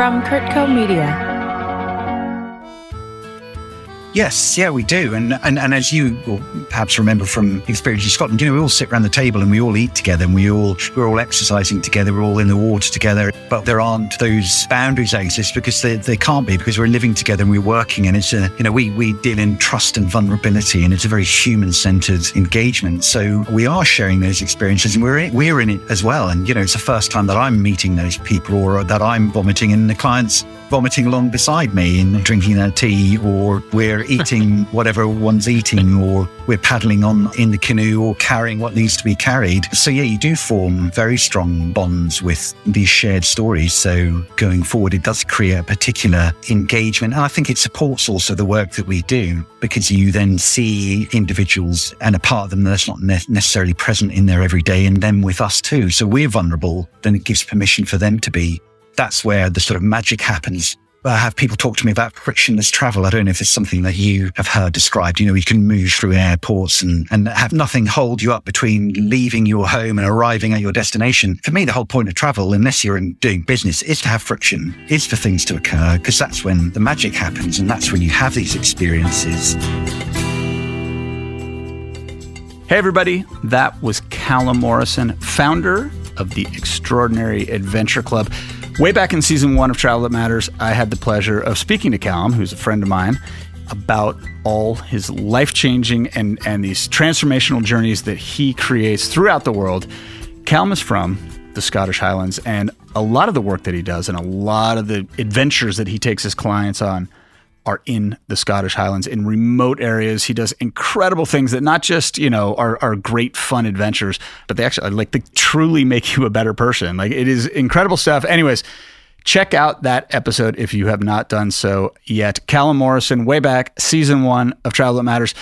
from Kurtco Media. Yes, yeah, we do. And, and and as you will perhaps remember from experience in Scotland, you know, we all sit around the table and we all eat together and we all we're all exercising together, we're all in the water together. But there aren't those boundaries exist because they, they can't be because we're living together and we're working and it's a you know, we we deal in trust and vulnerability and it's a very human centered engagement. So we are sharing those experiences and we're in, we're in it as well. And you know, it's the first time that I'm meeting those people or that I'm vomiting in the clients vomiting along beside me and drinking their tea or we're eating whatever one's eating or we're paddling on in the canoe or carrying what needs to be carried. So yeah, you do form very strong bonds with these shared stories. So going forward, it does create a particular engagement. And I think it supports also the work that we do because you then see individuals and a part of them that's not necessarily present in their everyday and them with us too. So we're vulnerable, then it gives permission for them to be that's where the sort of magic happens. I have people talk to me about frictionless travel. I don't know if it's something that you have heard described. You know, you can move through airports and, and have nothing hold you up between leaving your home and arriving at your destination. For me, the whole point of travel, unless you're in doing business, is to have friction, is for things to occur, because that's when the magic happens and that's when you have these experiences. Hey, everybody. That was Callum Morrison, founder of the Extraordinary Adventure Club. Way back in season one of Travel That Matters, I had the pleasure of speaking to Callum, who's a friend of mine, about all his life changing and, and these transformational journeys that he creates throughout the world. Callum is from the Scottish Highlands, and a lot of the work that he does and a lot of the adventures that he takes his clients on are in the Scottish Highlands in remote areas. He does incredible things that not just, you know, are, are great fun adventures, but they actually like they truly make you a better person. Like it is incredible stuff. Anyways, check out that episode if you have not done so yet. Callum Morrison, way back, season one of Travel That Matters.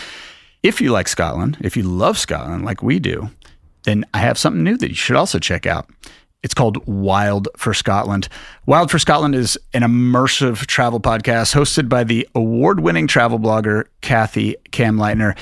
If you like Scotland, if you love Scotland like we do, then I have something new that you should also check out. It's called Wild for Scotland. Wild for Scotland is an immersive travel podcast hosted by the award winning travel blogger, Kathi Kamleitner.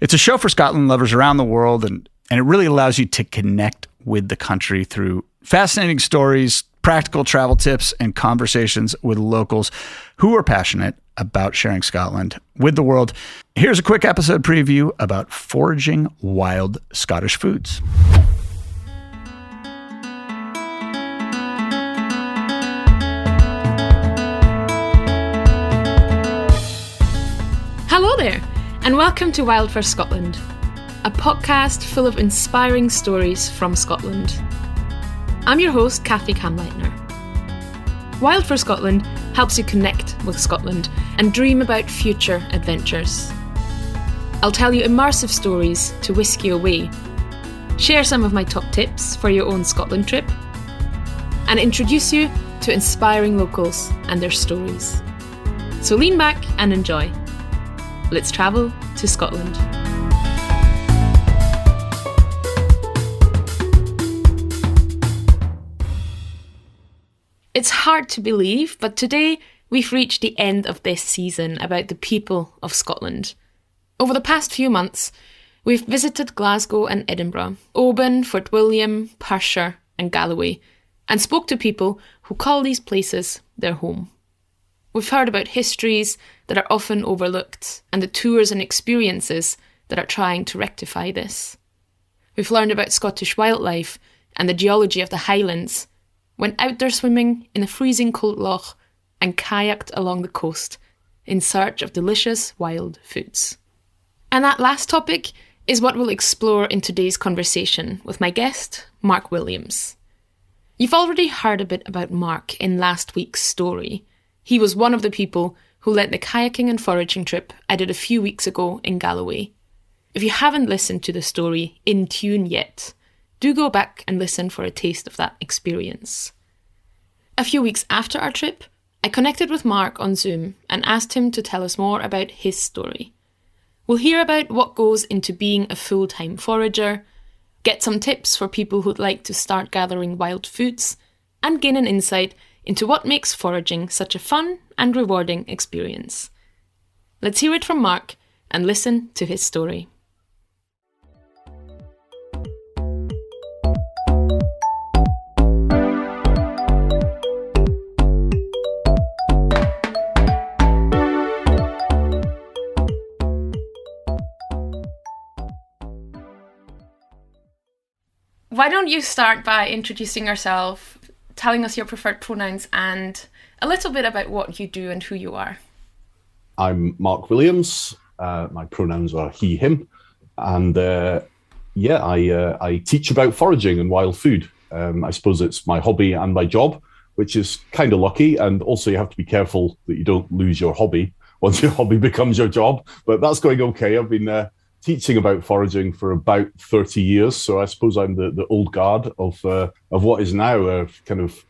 It's a show for Scotland lovers around the world, and, and it really allows you to connect with the country through fascinating stories, practical travel tips, and conversations with locals who are passionate about sharing Scotland with the world. Here's a quick episode preview about foraging wild Scottish foods. There, and welcome to Wild for Scotland, a podcast full of inspiring stories from Scotland. I'm your host, Kathi Kamleitner. Wild for Scotland helps you connect with Scotland and dream about future adventures. I'll tell you immersive stories to whisk you away, share some of my top tips for your own Scotland trip, and introduce you to inspiring locals and their stories. So lean back and enjoy. Let's travel to Scotland. It's hard to believe, but today we've reached the end of this season about the people of Scotland. Over the past few months, we've visited Glasgow and Edinburgh, Oban, Fort William, Perthshire, and Galloway, and spoke to people who call these places their home. We've heard about histories that are often overlooked and the tours and experiences that are trying to rectify this. We've learned about Scottish wildlife and the geology of the Highlands, went outdoor swimming in a freezing cold loch, and kayaked along the coast in search of delicious wild foods. And that last topic is what we'll explore in today's conversation with my guest, Mark Williams. You've already heard a bit about Mark in last week's story. He was one of the people who led the kayaking and foraging trip I did a few weeks ago in Galloway. If you haven't listened to the story in tune yet, do go back and listen for a taste of that experience. A few weeks after our trip, I connected with Mark on Zoom and asked him to tell us more about his story. We'll hear about what goes into being a full time forager, get some tips for people who'd like to start gathering wild foods, and gain an insight into what makes foraging such a fun and rewarding experience. Let's hear it from Mark and listen to his story. Why don't you start by introducing yourself telling us your preferred pronouns, and a little bit about what you do and who you are? I'm Mark Williams. Uh, my pronouns are he, him. And uh, yeah, I, uh, I teach about foraging and wild food. Um, I suppose it's my hobby and my job, which is kind of lucky. And also, you have to be careful that you don't lose your hobby once your hobby becomes your job. But that's going okay. I've been uh, teaching about foraging for about 30 years. So I suppose I'm the, the old guard of, uh, of what is now a kind of,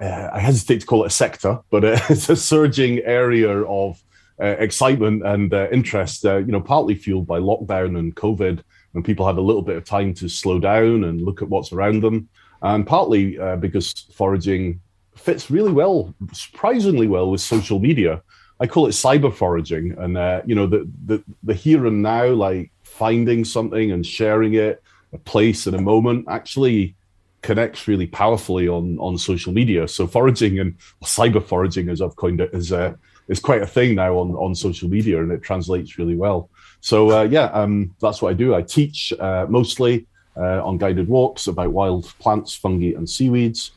uh, I hesitate to call it a sector, but it's a surging area of uh, excitement and uh, interest, uh, you know, partly fueled by lockdown and COVID, when people had a little bit of time to slow down and look at what's around them, and partly uh, because foraging fits really well, surprisingly well, with social media. I call it cyber foraging, and uh, you know, the, the the here and now, like finding something and sharing it, a place and a moment, actually connects really powerfully on on social media. So foraging and cyber foraging, as I've coined it, is uh, is quite a thing now on on social media, and it translates really well. So uh, yeah, um, that's what I do. I teach uh, mostly uh, on guided walks about wild plants, fungi, and seaweeds,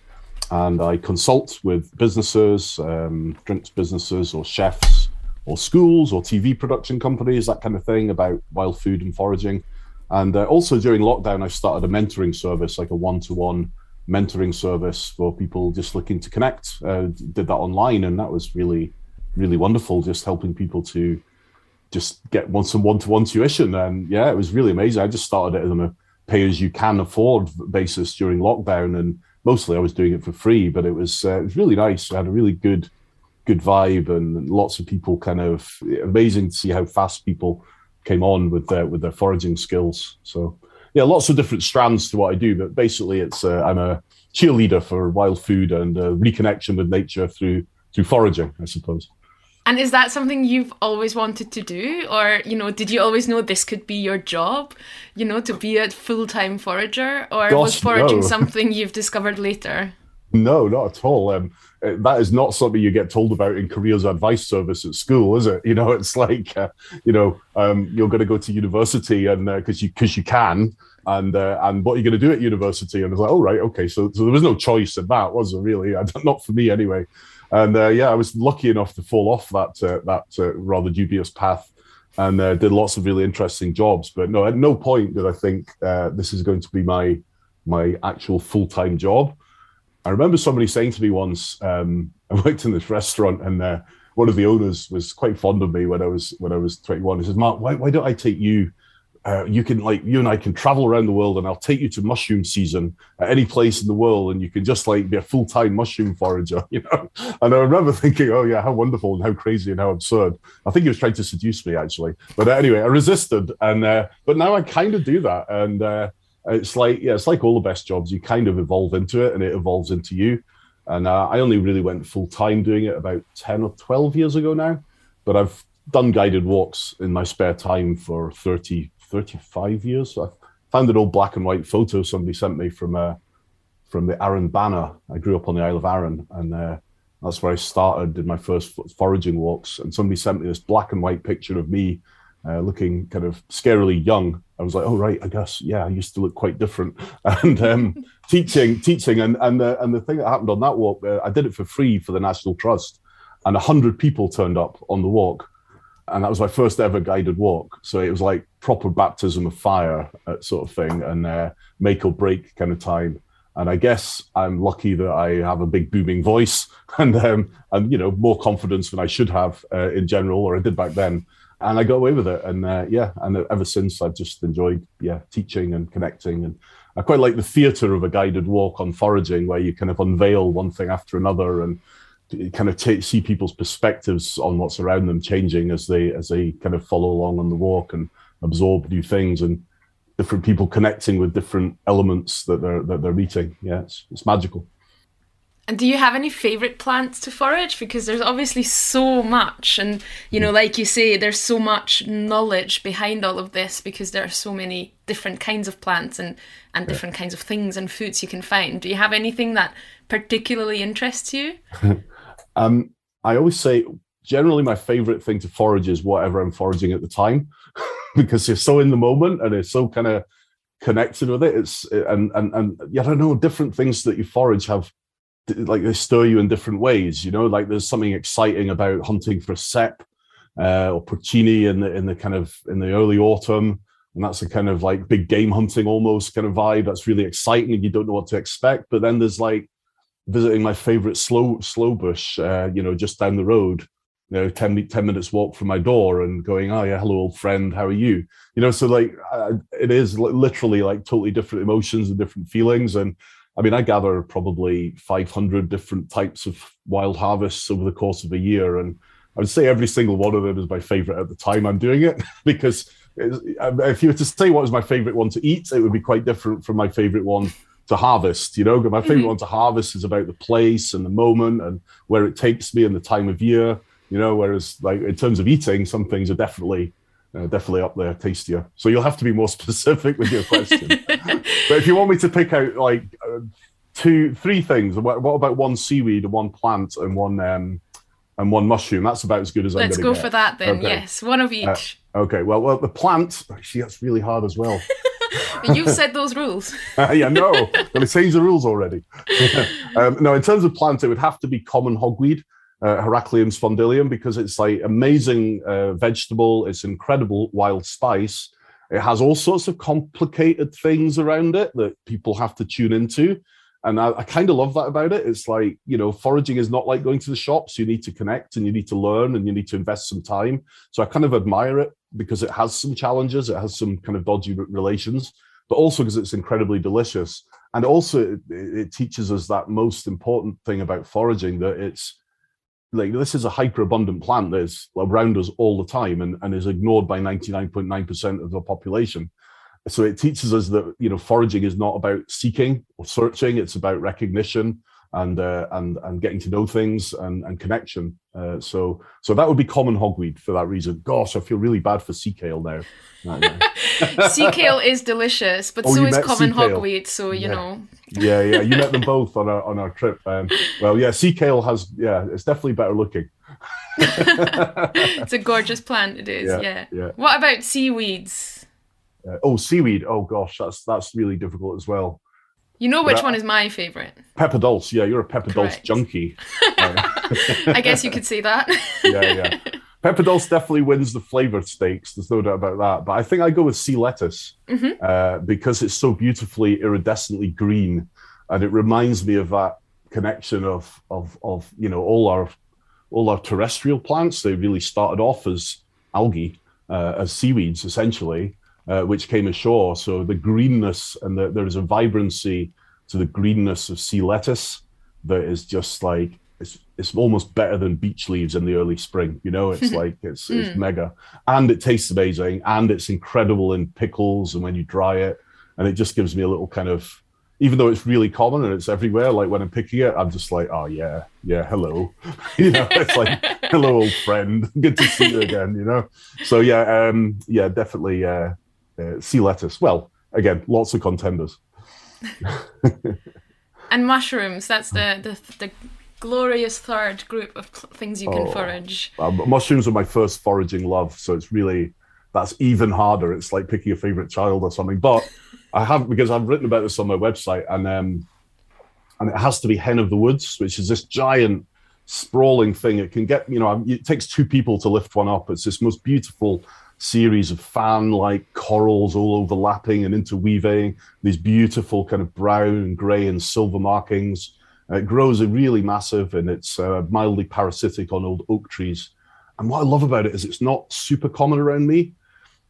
and I consult with businesses, um, drinks businesses, or chefs, or schools, or TV production companies, that kind of thing about wild food and foraging. And uh, also during lockdown, I started a mentoring service, like a one-to-one mentoring service for people just looking to connect. Uh, did that online, and that was really really wonderful, just helping people to just get one some one to one tuition. And yeah, it was really amazing. I just started it on a pay as you can afford basis during lockdown, and mostly I was doing it for free. But it was uh, it was really nice. I had a really good good vibe, and lots of people kind of amazing to see how fast people came on with their with their foraging skills. So yeah, lots of different strands to what I do, but basically it's uh, I'm a cheerleader for wild food and uh, reconnection with nature through through foraging, I suppose. And is that something you've always wanted to do? Or, you know, did you always know this could be your job, you know, to be a full time forager? Or Gosh, was foraging no. something you've discovered later? No, not at all. Um, uh, that is not something you get told about in careers advice service at school, is it? You know, it's like, uh, you know, um, you're going to go to university and because uh, you because you can, and uh, and what are you going to do at university? And it's like, oh right, okay. So so there was no choice in that, was there really? Not for me anyway. And uh, yeah, I was lucky enough to fall off that uh, that uh, rather dubious path, and uh, did lots of really interesting jobs. But no, at no point did I think uh, this is going to be my my actual full time job. I remember somebody saying to me once, um, I worked in this restaurant, and one of the owners was quite fond of me when I was when I was 21. He says, "Mark, why, why don't I take you uh, you can like you and I can travel around the world, and I'll take you to mushroom season at any place in the world, and you can just like be a full time mushroom forager, you know. And I remember thinking, oh yeah, how wonderful and how crazy and how absurd. I think he was trying to seduce me actually, but anyway, I resisted, and uh, but now I kind of do that, and uh, it's like yeah, it's like all the best jobs. You kind of evolve into it, and it evolves into you. And uh, I only really went full time doing it about ten or twelve years ago now, but I've done guided walks in my spare time for 30 35 years. I found an old black and white photo somebody sent me from uh, from the Arran Banner. I grew up on the Isle of Arran, and uh, that's where I started. Did my first foraging walks, and somebody sent me this black and white picture of me uh, looking kind of scarily young. I was like, oh right, I guess yeah, I used to look quite different. And um, teaching, teaching, and and the and the thing that happened on that walk, uh, I did it for free for the National Trust, and a hundred people turned up on the walk and that was my first ever guided walk. So it was like proper baptism of fire uh, sort of thing, and uh, make or break kind of time. And I guess I'm lucky that I have a big booming voice and um, and you know more confidence than I should have uh, in general, or I did back then. And I got away with it, and uh, yeah, and ever since I've just enjoyed yeah teaching and connecting, and I quite like the theatre of a guided walk on foraging, where you kind of unveil one thing after another and kind of t- see people's perspectives on what's around them changing as they as they kind of follow along on the walk and absorb new things and different people connecting with different elements that they're that they're meeting. Yeah, it's, it's magical. And do you have any favorite plants to forage? Because there's obviously so much, and you know, hmm. like you say, there's so much knowledge behind all of this because there are so many different kinds of plants and and different kinds of things and foods you can find. Do you have anything that particularly interests you? Um, I always say generally my favorite thing to forage is whatever I'm foraging at the time because you're so in the moment and it's so kind of connected with it. It's and and and yeah, I don't know different things that you forage have like they stir you in different ways. You know, like there's something exciting about hunting for cep uh, or porcini in the in the kind of in the early autumn, and that's a kind of like big game hunting almost kind of vibe. That's really exciting, and you don't know what to expect. But then there's like visiting my favorite sloe sloe bush, uh, you know, just down the road. You know, 10, 10 minutes walk from my door and going, oh yeah, hello old friend, how are you? You know, so like uh, it is literally like totally different emotions and different feelings. And I mean, I gather probably 500 different types of wild harvests over the course of a year, and I would say every single one of them is my favorite at the time I'm doing it because if you were to say what was my favorite one to eat, it would be quite different from my favorite one to harvest. You know, my favorite mm-hmm. one to harvest is about the place and the moment and where it takes me and the time of year. You know, whereas like in terms of eating, some things are definitely uh, definitely up there, tastier. So you'll have to be more specific with your question. but if you want me to pick out like uh, two, three things, what, what, about one seaweed, and one plant, and one um, and one mushroom? That's about as good as Let's I'm go get. for that then. Okay. Yes, one of uh, each. Uh, okay. Well, well, the plant. Actually, that's really hard as well. You've set those rules. yeah, no. Well, it changed the rules already. um, no, in terms of plants, it would have to be common hogweed, uh, Heracleum sphondylium, because it's like amazing uh, vegetable. It's incredible wild spice. It has all sorts of complicated things around it that people have to tune into. And I, I kind of love that about it. It's like, you know, foraging is not like going to the shops. You need to connect and you need to learn and you need to invest some time. So I kind of admire it because it has some challenges, it has some kind of dodgy relations, but also because it's incredibly delicious. And also, it, it teaches us that most important thing about foraging that it's like this is a hyper abundant plant that is around us all the time and, and is ignored by 99.9% of the population so it teaches us that you know foraging is not about seeking or searching it's about recognition and uh, and and getting to know things and, and connection. Uh, so so that would be common hogweed for that reason. Gosh, I feel really bad for sea kale now. sea kale is delicious, but oh, so is common hogweed. So you yeah. know. yeah, yeah, you met them both on our on our trip. Um, well, yeah, sea kale has yeah, it's definitely better looking. it's a gorgeous plant. It is. Yeah. yeah. yeah. What about seaweeds? Uh, oh, seaweed. Oh gosh, that's that's really difficult as well. You know which one is my favorite? Pepper Dulse. Yeah, you're a Pepper Dulse junkie. I guess you could see that. yeah, yeah. Pepper Dulse definitely wins the flavor stakes. There's no doubt about that. But I think I go with sea lettuce mm-hmm. uh, because it's so beautifully iridescently green, and it reminds me of that connection of of of you know all our all our terrestrial plants. They really started off as algae, uh, as seaweeds essentially, uh, which came ashore. So the greenness and the, there is a vibrancy to the greenness of sea lettuce that is just like it's it's almost better than beech leaves in the early spring. You know, it's like it's it's mm. mega, and it tastes amazing, and it's incredible in pickles and when you dry it, and it just gives me a little kind of. Even though it's really common and it's everywhere, like when I'm picking it, I'm just like, oh yeah, yeah, hello, you know, it's like, hello, old friend, good to see you again, you know. So yeah, um, yeah, definitely, uh, uh, sea lettuce. Well, again, lots of contenders. and mushrooms. That's the, the the glorious third group of things you can oh, forage. Um, mushrooms are my first foraging love, so it's really that's even harder. It's like picking a favorite child or something. But I have because I've written about this on my website, and um, and it has to be hen of the woods, which is this giant sprawling thing. It can get you know it takes two people to lift one up. It's this most beautiful series of fan like corals all overlapping and interweaving, these beautiful kind of brown and grey and silver markings. It grows a really massive and it's uh, mildly parasitic on old oak trees. And what I love about it is it's not super common around me.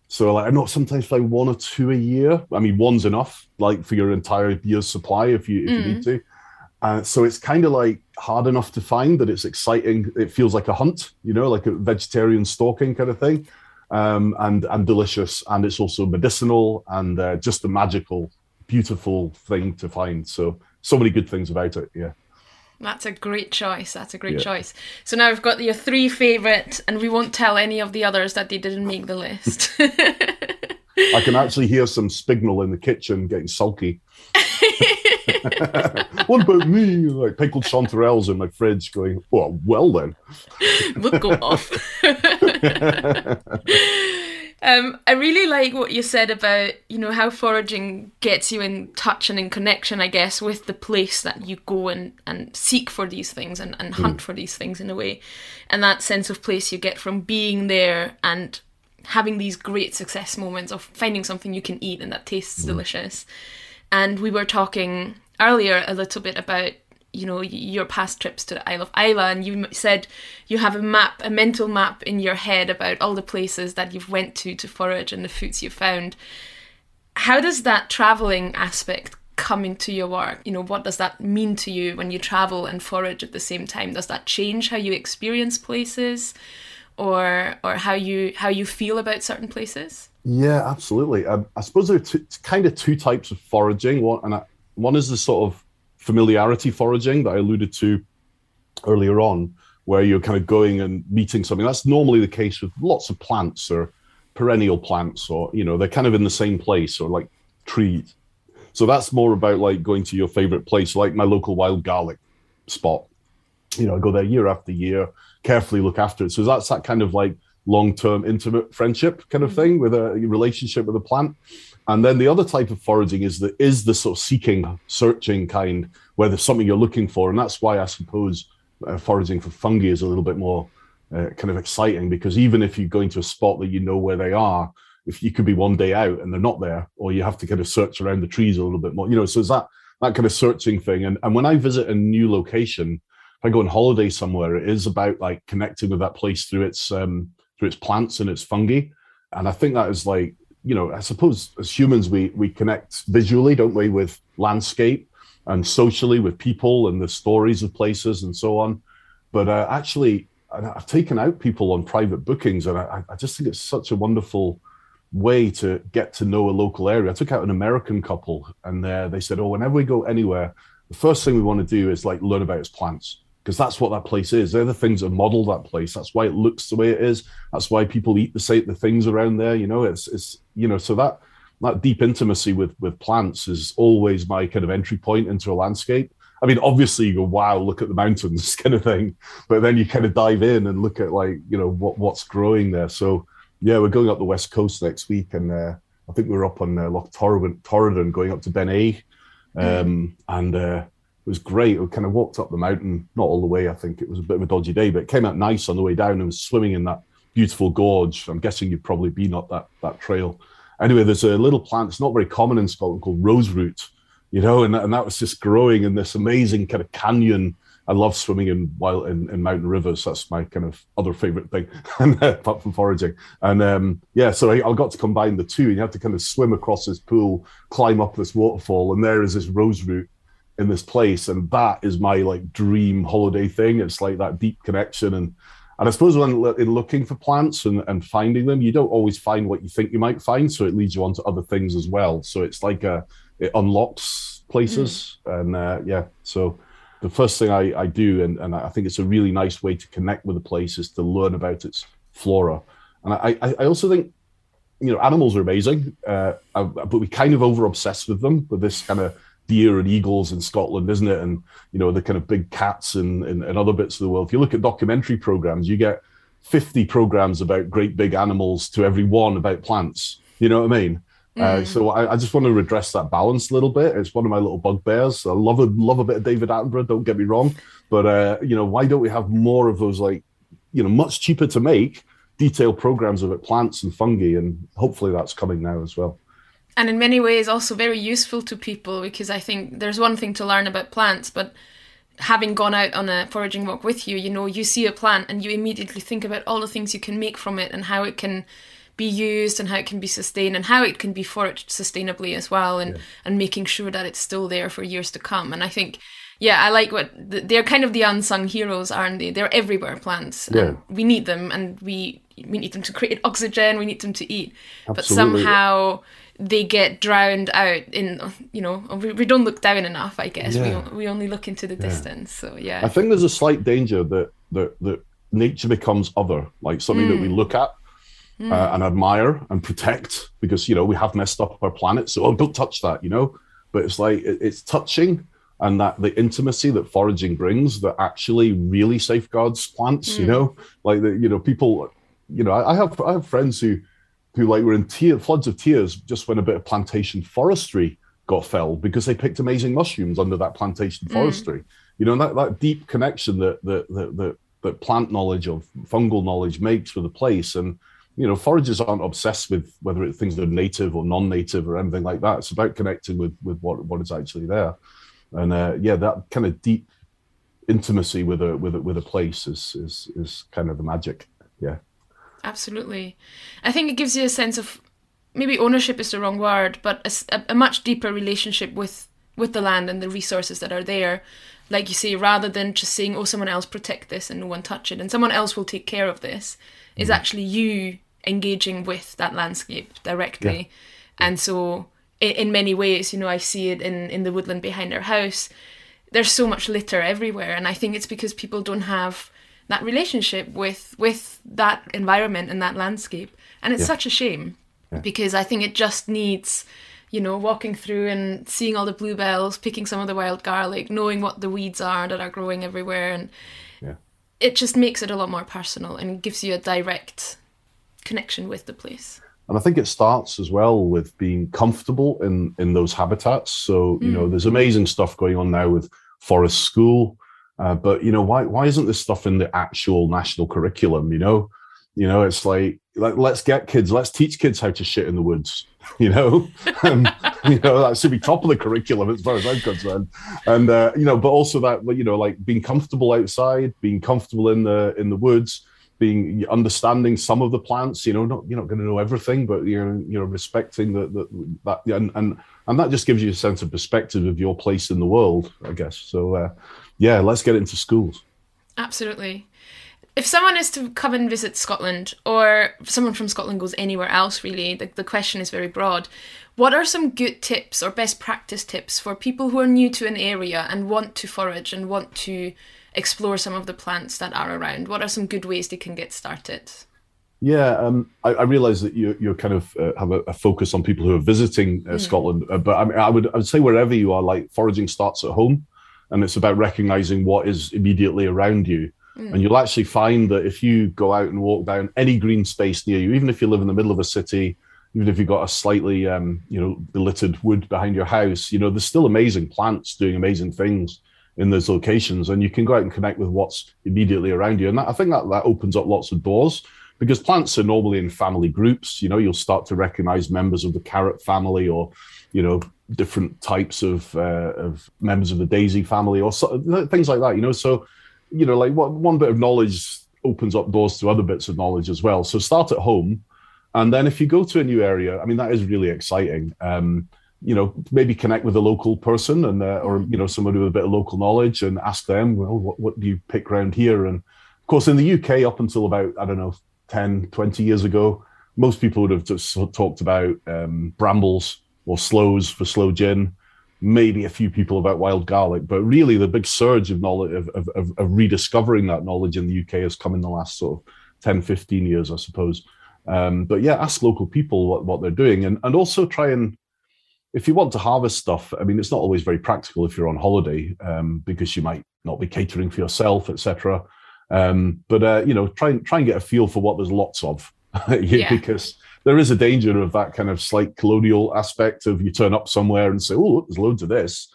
So like I know sometimes find one or two a year. I mean, one's enough, like for your entire year's supply if you if mm. you need mm. to. Uh, so it's kind of like hard enough to find that it's exciting. It feels like a hunt, you know, like a vegetarian stalking kind of thing um, and and delicious, and it's also medicinal and uh, just a magical, beautiful thing to find. So so many good things about it. Yeah. That's a great choice. That's a great yeah. choice. So now we've got your three favourite, and we won't tell any of the others that they didn't make the list. I can actually hear some Spignel in the kitchen getting sulky. what about me? Like pickled chanterelles in my fridge going, well, well then. we'll go off. Um, I really like what you said about you know how foraging gets you in touch and in connection, I guess, with the place that you go and, and seek for these things and, and hunt mm. for these things in a way, and that sense of place you get from being there and having these great success moments of finding something you can eat and that tastes mm. delicious. And we were talking earlier a little bit about you know your past trips to the Isle of Islay, and you said you have a map, a mental map in your head about all the places that you've went to to forage and the foods you found. How does that traveling aspect come into your work? You know, what does that mean to you when you travel and forage at the same time? Does that change how you experience places, or or how you how you feel about certain places? Yeah, absolutely. I, I suppose there are two, kind of two types of foraging. One and I, one is the sort of familiarity foraging that I alluded to earlier on, where you're kind of going and meeting something. That's normally the case with lots of plants or perennial plants, or you know, they're kind of in the same place or like trees. So that's more about like going to your favorite place, like my local wild garlic spot. You know, I go there year after year, carefully look after it. So that's that kind of like long-term intimate friendship kind of mm-hmm. thing with a relationship with a plant. And then the other type of foraging is the is the sort of seeking, searching kind, where there's something you're looking for, and that's why I suppose uh, foraging for fungi is a little bit more uh, kind of exciting because even if you go into a spot that you know where they are, if you could be one day out and they're not there, or you have to kind of search around the trees a little bit more, you know. So it's that that kind of searching thing. And and when I visit a new location, if I go on holiday somewhere, it is about like connecting with that place through its um, through its plants and its fungi. And I think that is like you know, I suppose as humans, we we connect visually, don't we, with landscape and socially with people and the stories of places and so on. But uh, actually, I've taken out people on private bookings, and I, I just think it's such a wonderful way to get to know a local area. I took out an American couple, and uh, they said, "Oh, whenever we go anywhere, the first thing we want to do is like learn about its plants." Because that's what that place is. They're the things that model that place. That's why it looks the way it is. That's why people eat the same the things around there. You know, it's it's you know so that that deep intimacy with with plants is always my kind of entry point into a landscape. I mean, obviously you go, wow, look at the mountains, kind of thing. But then you kind of dive in and look at like you know what what's growing there. So yeah, we're going up the west coast next week, and uh, I think we're up on uh, Loch Torridon, Torridon, going up to Beinn Eighe, um, and. Uh, was great. We kind of walked up the mountain, not all the way. I think it was a bit of a dodgy day, but it came out nice on the way down and was swimming in that beautiful gorge. I'm guessing you've probably been up that that trail. Anyway, there's a little plant. It's not very common in Scotland called rose root, you know, and, and that was just growing in this amazing kind of canyon. I love swimming in wild in, in mountain rivers. That's my kind of other favorite thing, apart from foraging. And um, yeah, so I, I, got to combine the two. And you have to kind of swim across this pool, climb up this waterfall, and there is this roseroot in this place and that is my like dream holiday thing. It's like that deep connection and and i suppose when in looking for plants and, and finding them you don't always find what you think you might find so it leads you on to other things as well. So it's like a it unlocks places mm. and uh, yeah so the first thing I, I do and, and i think it's a really nice way to connect with a place is to learn about its flora. And i i, I also think you know animals are amazing uh, but we kind of over obsessed with them with this kind of deer and eagles in Scotland, isn't it? And you know the kind of big cats in, in, in other bits of the world. If you look at documentary programs, you get 50 programs about great big animals to every one about plants. You know what I mean? Mm. Uh, so I, I, just want to redress that balance a little bit. It's one of my little bugbears. I love a love a bit of David Attenborough. Don't get me wrong, but uh, you know why don't we have more of those like you know much cheaper to make detailed programs about plants and fungi, and hopefully that's coming now as well and in many ways also very useful to people because I think there's one thing to learn about plants, but having gone out on a foraging walk with you, you know, you see a plant and you immediately think about all the things you can make from it and how it can be used and how it can be sustained and how it can be foraged sustainably as well and, yeah. and making sure that it's still there for years to come. And I think yeah, I like what they're kind of the unsung heroes, aren't they? They're everywhere. Plants. Yeah. we need them, and we we need them to create oxygen. We need them to eat. Absolutely. But somehow they get drowned out in you know we, we don't look down enough i guess yeah. we, we only look into the yeah. distance so yeah i think there's a slight danger that that, that nature becomes other like something mm. that we mm. look at mm. uh, and admire and protect because you know we have messed up our planet so oh, don't touch that you know but it's like it, it's touching and that the intimacy that foraging brings that actually really safeguards plants mm. you know like the you know people you know I, I have i have friends who who like were in tear, floods of tears just when a bit of plantation forestry got felled because they picked amazing mushrooms under that plantation forestry. Mm. You know, that, that deep connection that that, that that that plant knowledge or fungal knowledge makes with a place. And you know, foragers aren't obsessed with whether it, things are native or non-native or anything like that. It's about connecting with with what what is actually there. And uh, yeah, that kind of deep intimacy with a with a, with a place is is is kind of the magic. Yeah. Absolutely. I think it gives you a sense of maybe ownership is the wrong word, but a, a, much deeper relationship with with the land and the resources that are there. Like you say, rather than just saying, "Oh, someone else protect this and no one touch it, and someone else will take care of this," mm. is actually you engaging with that landscape directly. Yeah. And so, in, in many ways, you know, I see it in in the woodland behind our house. There's so much litter everywhere, and I think it's because people don't have that relationship with with that environment and that landscape and it's yeah. such a shame yeah. because i think it just needs you know walking through and seeing all the bluebells picking some of the wild garlic knowing what the weeds are that are growing everywhere and yeah. it just makes it a lot more personal and gives you a direct connection with the place and I think it starts as well with being comfortable in in those habitats. So you mm. know, there's amazing stuff going on now with Forest School, uh, but you know, why why isn't this stuff in the actual national curriculum? You know, you know, it's like, like let's get kids, let's teach kids how to shit in the woods. You know, and, you know that should be top of the curriculum as far as I'm concerned. And uh, you know, but also that you know, like being comfortable outside, being comfortable in the in the woods, being understanding some of the plants. You know, not you're not going to know everything, but you're you know respecting the, the that and and and that just gives you a sense of perspective of your place in the world, I guess. So. Uh, yeah, let's get it into schools. Absolutely. If someone is to come and visit Scotland, or someone from Scotland goes anywhere else, really, the, the question is very broad. What are some good tips or best practice tips for people who are new to an area and want to forage and want to explore some of the plants that are around? What are some good ways they can get started? Yeah, um, I, I realize that you you kind of uh, have a, a, focus on people who are visiting uh, mm. Scotland, uh, but I, mean, I would I would say wherever you are, like foraging starts at home and it's about recognizing what is immediately around you. Mm. And you'll actually find that if you go out and walk down any green space near you, even if you live in the middle of a city, even if you've got a slightly, um, you know, belittered wood behind your house, you know, there's still amazing plants doing amazing things in those locations, and you can go out and connect with what's immediately around you. And that, I think that that opens up lots of doors because plants are normally in family groups. You know, you'll start to recognize members of the carrot family or you know different types of uh, of members of the daisy family or so, things like that you know? So you know like what, one bit of knowledge opens up doors to other bits of knowledge as well. So start at home and then if you go to a new area i mean that is really exciting. Um, you know maybe connect with a local person and uh, or you know somebody with a bit of local knowledge and ask them well what, what do you pick around here? And of course in the uk up until about i don't know 10 20 years ago most people would have just talked about um, brambles or sloes for sloe gin, maybe a few people about wild garlic. But really, the big surge of knowledge of, of, of rediscovering that knowledge in the UK has come in the last sort of 10, 15 years, I suppose. Um, but yeah, ask local people what, what they're doing and, and also try and if you want to harvest stuff, I mean, it's not always very practical if you're on holiday um, because you might not be catering for yourself, etc. Um, but uh, you know, try and try and get a feel for what there's lots of, yeah. because there is a danger of that kind of slight colonial aspect of you turn up somewhere and say, oh, look, there's loads of this.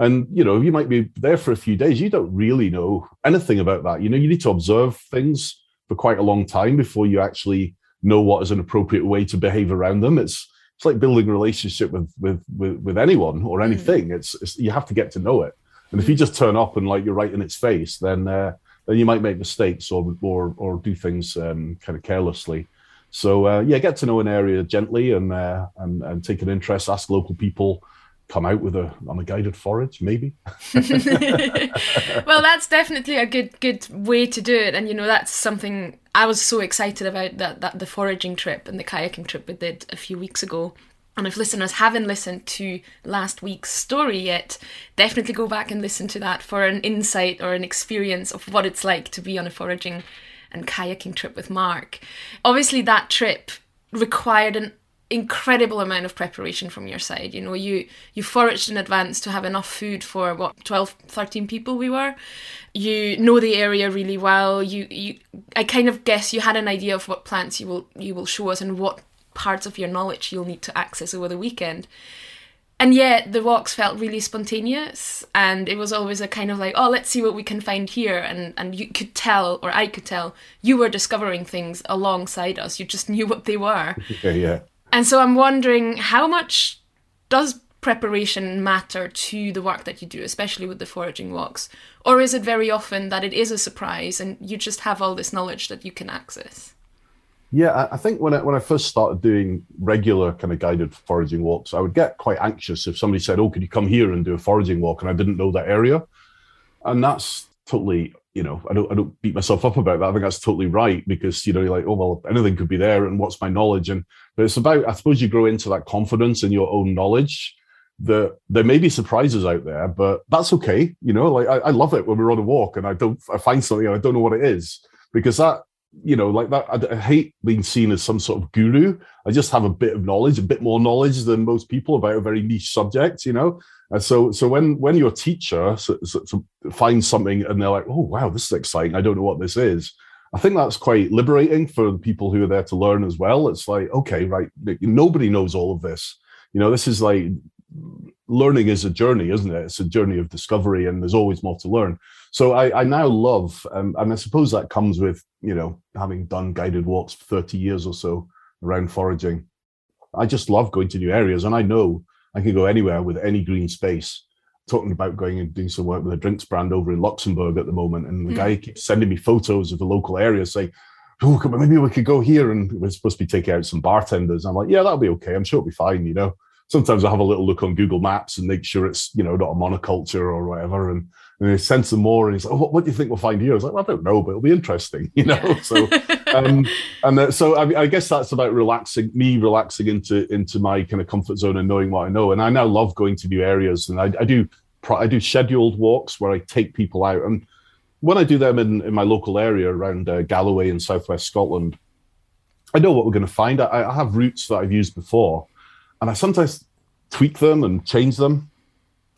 And, you know, you might be there for a few days. You don't really know anything about that. You know, you need to observe things for quite a long time before you actually know what is an appropriate way to behave around them. It's, it's like building a relationship with, with, with, with anyone or hmm. anything. It's, it's, you have to get to know it. And if you just turn up and like you're right in its face, then, uh, then you might make mistakes or, or, or do things um, kind of carelessly. So uh, yeah, get to know an area gently and, uh, and and take an interest. Ask local people. Come out with a on a guided forage, maybe. well, that's definitely a good good way to do it, and you know that's something I was so excited about that that the foraging trip and the kayaking trip we did a few weeks ago. And if listeners haven't listened to last week's story yet, definitely go back and listen to that for an insight or an experience of what it's like to be on a foraging and kayaking trip with Mark. Obviously, that trip required an incredible amount of preparation from your side. You know you you foraged in advance to have enough food for what 12 13 people we were. You know the area really well. You you i kind of guess you had an idea of what plants you will you will show us and what parts of your knowledge you'll need to access over the weekend and yet the walks felt really spontaneous and it was always a kind of like oh let's see what we can find here and and you could tell or i could tell you were discovering things alongside us you just knew what they were. Yeah yeah. And so i'm wondering how much does preparation matter to the work that you do especially with the foraging walks? Or is it very often that it is a surprise and you just have all this knowledge that you can access yeah, I think when I, when I first started doing regular kind of guided foraging walks, I would get quite anxious if somebody said, "Oh, could you come here and do a foraging walk?" and I didn't know that area, and that's totally, you know, I don't I don't beat myself up about that. I think that's totally right because you know you're like, oh well, anything could be there, and what's my knowledge? And but it's about I suppose you grow into that confidence in your own knowledge. That there may be surprises out there, but that's okay. You know, like I, I love it when we're on a walk and I don't I find something and I don't know what it is because that you know, like that. I, I, hate being seen as some sort of guru. I just have a bit of knowledge, a bit more knowledge than most people about a very niche subject, you know. And so, so when when your teacher so, so, so finds something and they're like, "Oh, wow, this is exciting! I don't know what this is." I think that's quite liberating for the people who are there to learn as well. It's like, okay, right, nobody knows all of this. You know, this is like learning is a journey, isn't it? It's a journey of discovery, and there's always more to learn. So I, I now love, um, and I suppose that comes with you know having done guided walks for 30 years or so around foraging. I just love going to new areas, and I know I can go anywhere with any green space. Talking about going and doing some work with a drinks brand over in Luxembourg at the moment, and the mm. guy keeps sending me photos of the local area, saying, "Oh, maybe we could go here." And we're supposed to be taking out some bartenders. I'm like, "Yeah, that'll be okay. I'm sure it'll be fine," you know sometimes I have a little look on Google Maps and make sure it's you know not a monoculture or whatever, and, and he sends some more, and he's like, oh, what, what, do you think we'll find here?" I was like, well, "I don't know, but it'll be interesting," you know. Yeah. so, um, and uh, so I, I, guess that's about relaxing me, relaxing into into my kind of comfort zone and knowing what I know. And I now love going to new areas, and I, I do I do scheduled walks where I take people out, and when I do them in, in my local area around uh, Galloway in southwest Scotland, I know what we're going to find. I, I have routes that I've used before and I sometimes tweak them and change them.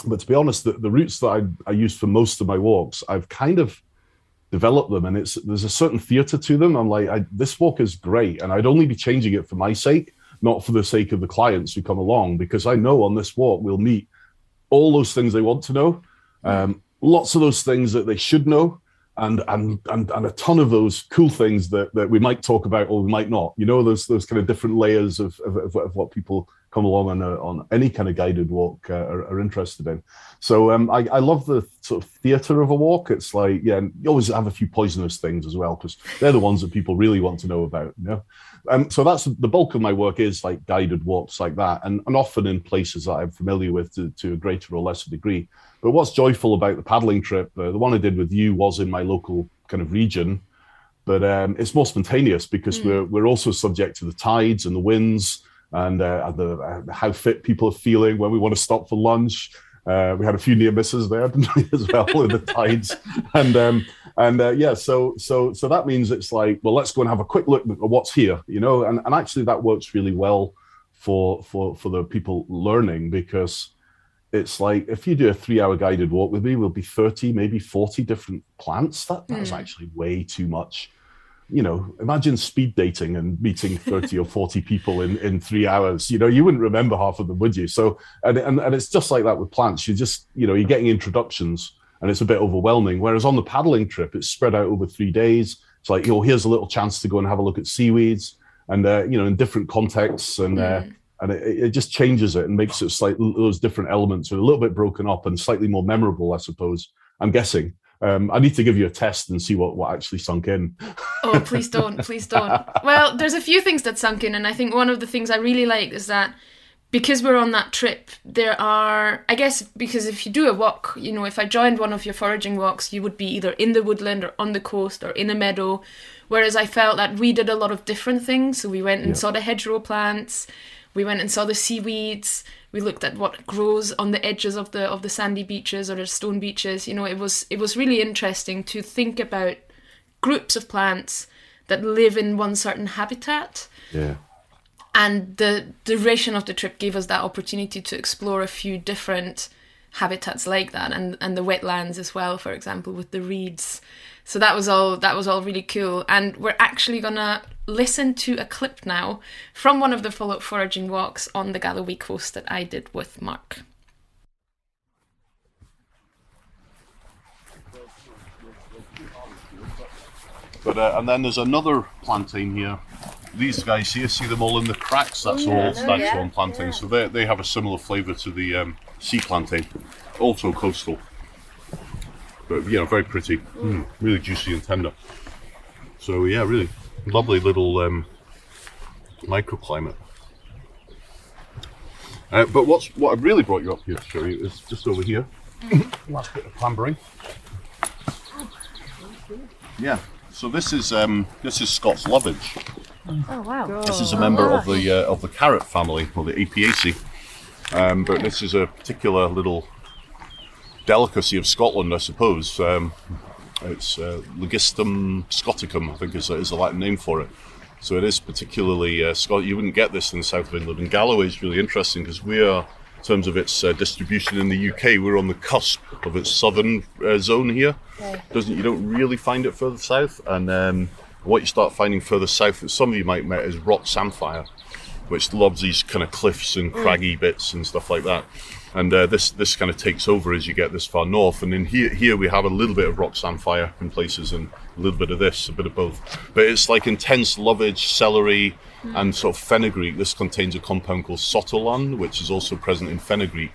But to be honest, the, the routes that I, I use for most of my walks, I've kind of developed them, and it's there's a certain theatre to them. I'm like, I, this walk is great, and I'd only be changing it for my sake, not for the sake of the clients who come along, because I know on this walk we'll meet all those things they want to know, um, lots of those things that they should know, and and and and a ton of those cool things that that we might talk about or we might not. You know, those those kind of different layers of of, of what people come along on a, on any kind of guided walk uh, are, are, interested in. So um, I, I, love the sort of theatre of a walk. It's like yeah, you always have a few poisonous things as well because they're the ones that people really want to know about. You know, um, so that's the bulk of my work is like guided walks like that, and, and often in places that I'm familiar with to, to a greater or lesser degree. But what's joyful about the paddling trip, uh, the one I did with you, was in my local kind of region. But um, it's more spontaneous because mm. we're we're also subject to the tides and the winds and uh, the, uh, how fit people are feeling when we want to stop for lunch. Uh, we had a few near misses there, as well, in the tides, and um, and uh, yeah, so so so that means it's like, well, let's go and have a quick look at what's here, you know, and, and actually that works really well for for for the people learning because it's like if you do a three-hour guided walk with me, we'll be thirty, maybe forty different plants. That that's mm. actually way too much you know, imagine speed dating and meeting 30 or 40 people in, in three hours. You know, you wouldn't remember half of them, would you? So, and, and, and it's just like that with plants. You just, you know, you're getting introductions and it's a bit overwhelming. Whereas on the paddling trip, it's spread out over three days. It's like, you know, here's a little chance to go and have a look at seaweeds and, uh, you know, in different contexts. And, uh, mm. and it, it, just changes it and makes it like those different elements are a little bit broken up and slightly more memorable, I suppose. I'm guessing. Um, I need to give you a test and see what, what actually sunk in. oh, please don't, please don't. Well, there's a few things that sunk in, and I think one of the things I really like is that because we're on that trip, there are, I guess, because if you do a walk, you know, if I joined one of your foraging walks, you would be either in the woodland or on the coast or in a meadow. Whereas I felt that we did a lot of different things. So we went and yeah. saw the hedgerow plants, we went and saw the seaweeds, we looked at what grows on the edges of the of the sandy beaches or the stone beaches. You know it was it was really interesting to think about groups of plants that live in one certain habitat. Yeah. And the duration of the trip gave us that opportunity to explore a few different habitats like that and and the wetlands as well for example with the reeds So that was all that was all really cool. And we're actually gonna listen to a clip now from one of the follow up foraging walks on the Galloway coast that I did with Mark. But uh, and then there's another plantain here. These guys here, see them all in the cracks. That's all staghorn plantain. So they they have a similar flavour to the um, sea plantain, also coastal. But you know, very pretty, mm, really juicy and tender. So yeah, really lovely little um, microclimate. Uh, but what's what I've really brought you up here to show you is just over here. Last bit of clambering. Yeah. So this is um, this is Scots lovage. Oh wow! This is a member of the uh, of the carrot family or the Apiaceae. Um, but this is a particular little delicacy of Scotland, I suppose. Um, it's uh, Ligusticum scoticum, I think is, is the Latin name for it. So it is particularly uh, Scott. You wouldn't get this in the south of England. And Galloway is really interesting because we are, in terms of its uh, distribution in the UK, we're on the cusp of its southern uh, zone here. Doesn't you don't really find it further south, and um, what you start finding further south, that some of you might met, is rock samphire, which loves these kind of cliffs and craggy bits and stuff like that. And uh, this this kind of takes over as you get this far north. And then here here we have a little bit of rock samphire in places, and a little bit of this, a bit of both. But it's like intense lovage, celery, and sort of fenugreek. This contains a compound called sotolon, which is also present in fenugreek.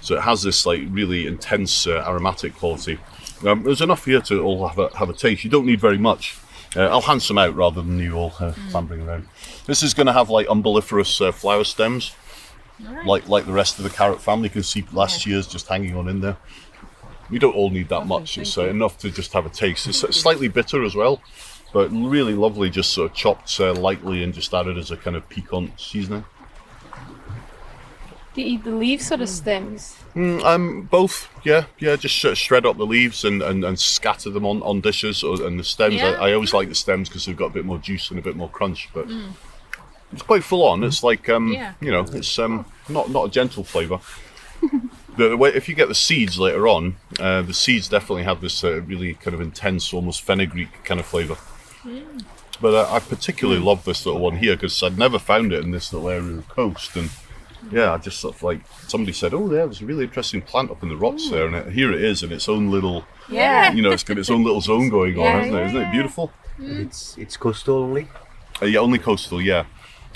So it has this like really intense uh, aromatic quality. Um, there's enough here to all have a, have a taste. You don't need very much. Uh, I'll hand some out rather than you all uh, clambering around. This is going to have like umbelliferous uh, flower stems, like like the rest of the carrot family. You can see last year's just hanging on in there. We don't all need that much. It's uh, enough to just have a taste. It's slightly bitter as well, but really lovely, just sort of chopped uh, lightly and just added as a kind of piquant seasoning. Do you eat the leaves or the stems? Mm, um, both, yeah, yeah. Just sh- shred up the leaves and, and, and scatter them on, on dishes, or, and the stems. Yeah. I, I always like the stems because they've got a bit more juice and a bit more crunch. But it's quite full on. It's like um, Yeah. you know, it's um, not not a gentle flavour. the, the way, if you get the seeds later on, uh, the seeds definitely have this uh, really kind of intense, almost fenugreek kind of flavour. But uh, I particularly love this little one here because I'd never found it in this little area of the coast, and yeah, I just sort of like somebody said, "Oh, there was a really interesting plant up in the rocks there," and it, here it is in its own little, Yeah. you know, it's got its own little zone going on, Yeah, hasn't it? yeah, Isn't it beautiful? It's it's coastal only. Uh, yeah, only coastal, yeah.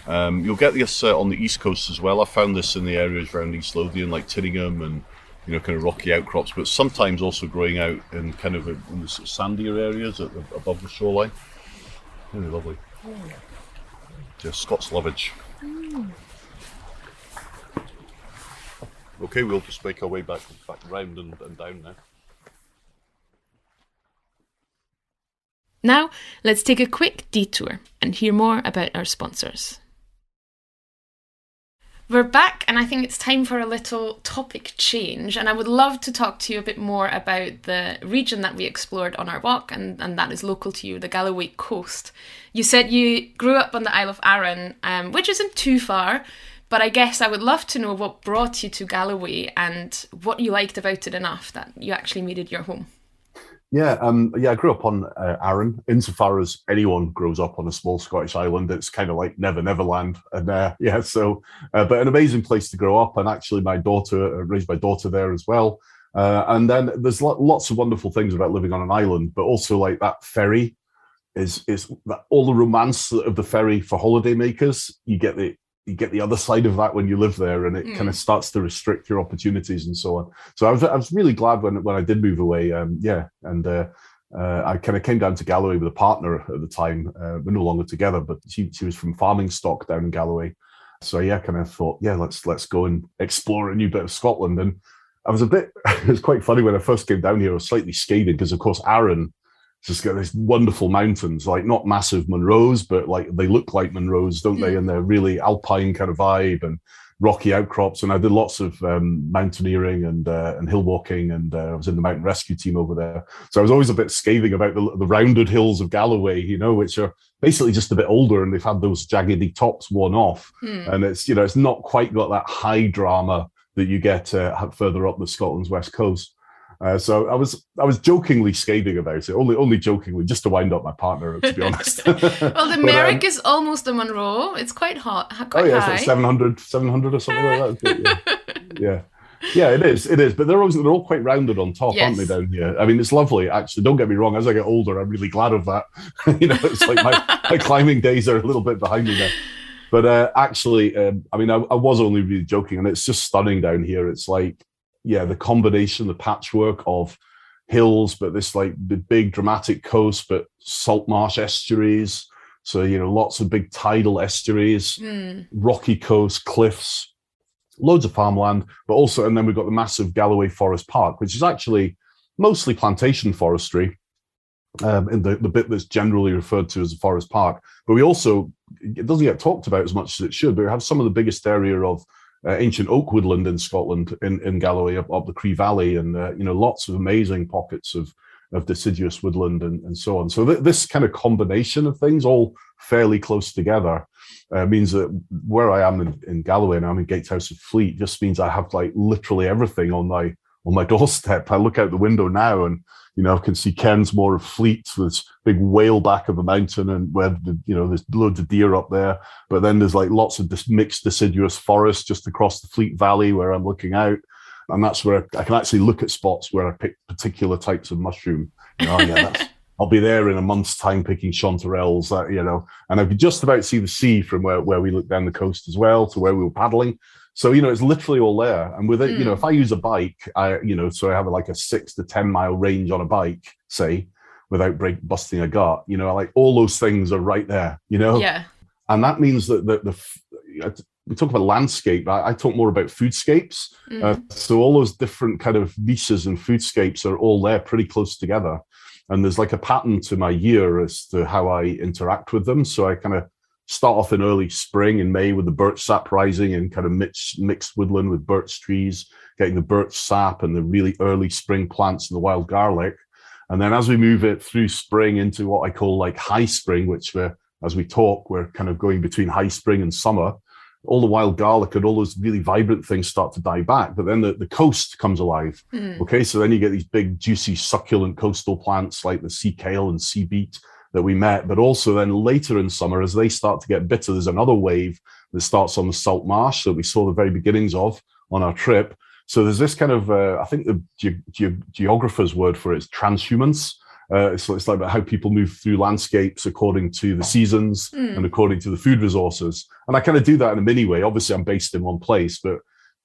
Um, you'll get this uh, on the east coast as well. I found this in the areas around East Lothian, like Tyninghame and you know, kind of rocky outcrops, but sometimes also growing out in kind of a, in the sort of sandier areas the, above the shoreline. Really lovely. Just Scots lovage. Okay, we'll just make our way back back round and, and down now. Now, let's take a quick detour and hear more about our sponsors. We're back, and I think it's time for a little topic change. And I would love to talk to you a bit more about the region that we explored on our walk, and, and that is local to you, the Galloway coast. You said you grew up on the Isle of Arran, um, which isn't too far, but I guess I would love to know what brought you to Galloway and what you liked about it enough that you actually made it your home. Yeah, um, yeah, I grew up on uh, Arran. Insofar as anyone grows up on a small Scottish island, it's kind of like Never Never Land, and uh, yeah, so uh, but an amazing place to grow up. And actually, my daughter uh, raised my daughter there as well. Uh, and then there's lo- lots of wonderful things about living on an island, but also like that ferry is is that all the romance of the ferry for holidaymakers. You get the you get the other side of that when you live there, and it Mm. kind of starts to restrict your opportunities and so on. So I was I was really glad when when I did move away. Um, yeah, and uh, uh, I kind of came down to Galloway with a partner at the time. Uh, we're no longer together, but she she was from farming stock down in Galloway. So yeah, kind of thought, yeah, let's let's go and explore a new bit of Scotland. And I was a bit. It was quite funny when I first came down here. I was slightly scathing because, of course, Arran just got these wonderful mountains, like not massive Munros, but like they look like Munros, don't they? And they're really alpine kind of vibe and rocky outcrops. And I did lots of um, mountaineering and uh, and hill walking, and uh, I was in the mountain rescue team over there. So I was always a bit scathing about the, the rounded hills of Galloway, you know, which are basically just a bit older and they've had those jaggedy tops worn off, Hmm. and it's you know it's not quite got that high drama that you get uh, further up the Scotland's west coast. Uh, so I was I was jokingly scathing about it, only only jokingly, just to wind up my partner, to be honest. Well, the But, um, Merrick is almost a Munro. It's quite hot, ha- oh quite yeah, it's like 700, 700 or something like that. Yeah. yeah, yeah, it is, it is. But they're always they're all quite rounded on top, aren't they? Down here, I mean, it's lovely. Actually, don't get me wrong. As I get older, I'm really glad of that. you know, it's like my, my climbing days are a little bit behind me now. But uh, actually, um, I mean, I, I was only really joking, and it's just stunning down here. It's like, yeah, the combination, the patchwork of hills, but this like the big dramatic coast, but salt marsh estuaries. So you know, lots of big tidal estuaries, Mm. rocky coast, cliffs, loads of farmland, but also, and then we've got the massive Galloway Forest Park, which is actually mostly plantation forestry. Um, in the, the bit that's generally referred to as a forest park, but we also it doesn't get talked about as much as it should. But we have some of the biggest area of uh, ancient oak woodland in Scotland, in, in Galloway, up, up the Cree Valley, and uh, you know lots of amazing pockets of of deciduous woodland and, and so on. So th- this kind of combination of things, all fairly close together, uh, means that where I am in, in Galloway and I'm in Gatehouse of Fleet just means I have like literally everything on my on my doorstep. I look out the window now and you know I can see Cairnsmore of Fleet with this big whale back of a mountain and where the, you know there's loads of deer up there. But then there's like lots of this mixed deciduous forest just across the Fleet Valley where I'm looking out. And that's where I can actually look at spots where I pick particular types of mushroom. You know, yeah, that's, I'll be there in a month's time picking chanterelles, uh, you know, and I could just about see the sea from where, where we look down the coast as well to where we were paddling. So, you know, it's literally all there. And with it, you know, if I use a bike, I, you know, so I have like a six to 10 mile range on a bike, say, without break busting a gut, you know, like all those things are right there, you know? Yeah. and that means that the, the we talk about landscape. I, I talk more about foodscapes. Mm. Uh, so all those different kind of niches and foodscapes are all there, pretty close together. And there's like a pattern to my year as to how I interact with them. So I kind of start off in early spring in May with the birch sap rising and kind of mixed mixed woodland with birch trees, getting the birch sap and the really early spring plants and the wild garlic. And then as we move it through spring into what I call like high spring, which we're as we talk, we're kind of going between high spring and summer. All the wild garlic and all those really vibrant things start to die back, but then the, the coast comes alive. Mm. Okay, so then you get these big, juicy, succulent coastal plants like the sea kale and sea beet that we met. But also then later in summer, as they start to get bitter, there's another wave that starts on the salt marsh that we saw the very beginnings of on our trip. So there's this kind of, uh, I think the ge- ge- geographer's word for it is transhumance. Uh, so it's like about how people move through landscapes according to the seasons Mm. and according to the food resources. And I kind of do that in a mini way. Obviously, I'm based in one place, but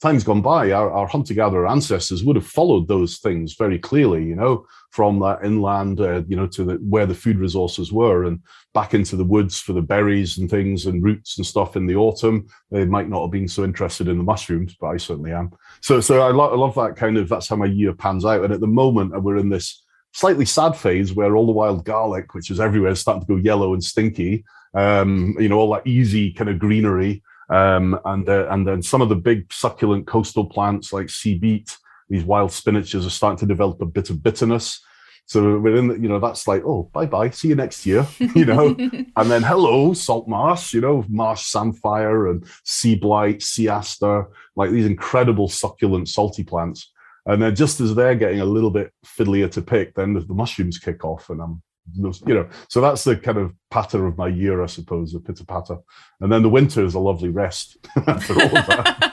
times gone by, our, our hunter-gatherer ancestors would have followed those things very clearly, you know, from that inland, uh, you know, to the, where the food resources were and back into the woods for the berries and things and roots and stuff in the autumn. They might not have been so interested in the mushrooms, but I certainly am. So, so I, lo- I love that kind of, that's how my year pans out. And at the moment, we're in this slightly sad phase where all the wild garlic, which is everywhere, is starting to go yellow and stinky. Um, you know, all that easy kind of greenery. Um, and uh, and then some of the big succulent coastal plants like sea beet, these wild spinaches are starting to develop a bit of bitterness. So we're in, the, you know, that's like, oh, bye bye, see you next year, you know. and then hello, salt marsh, you know, marsh samphire and sea blite, sea aster, like these incredible succulent salty plants. And then just as they're getting a little bit fiddlier to pick, then the, the mushrooms kick off, and I'm, you know, so that's the kind of patter of my year, I suppose, the pitter patter. And then the winter is a lovely rest after all that.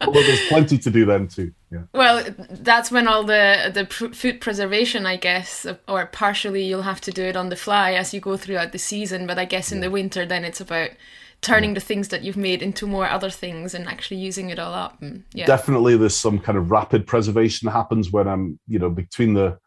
Although there's plenty to do then too. Yeah. Well, that's when all the the pr- food preservation, I guess, or partially you'll have to do it on the fly as you go throughout the season. But I guess in the winter, then it's about turning the things that you've made into more other things and actually using it all up. And, yeah. Definitely, there's some kind of rapid preservation that happens when I'm, you know, between the.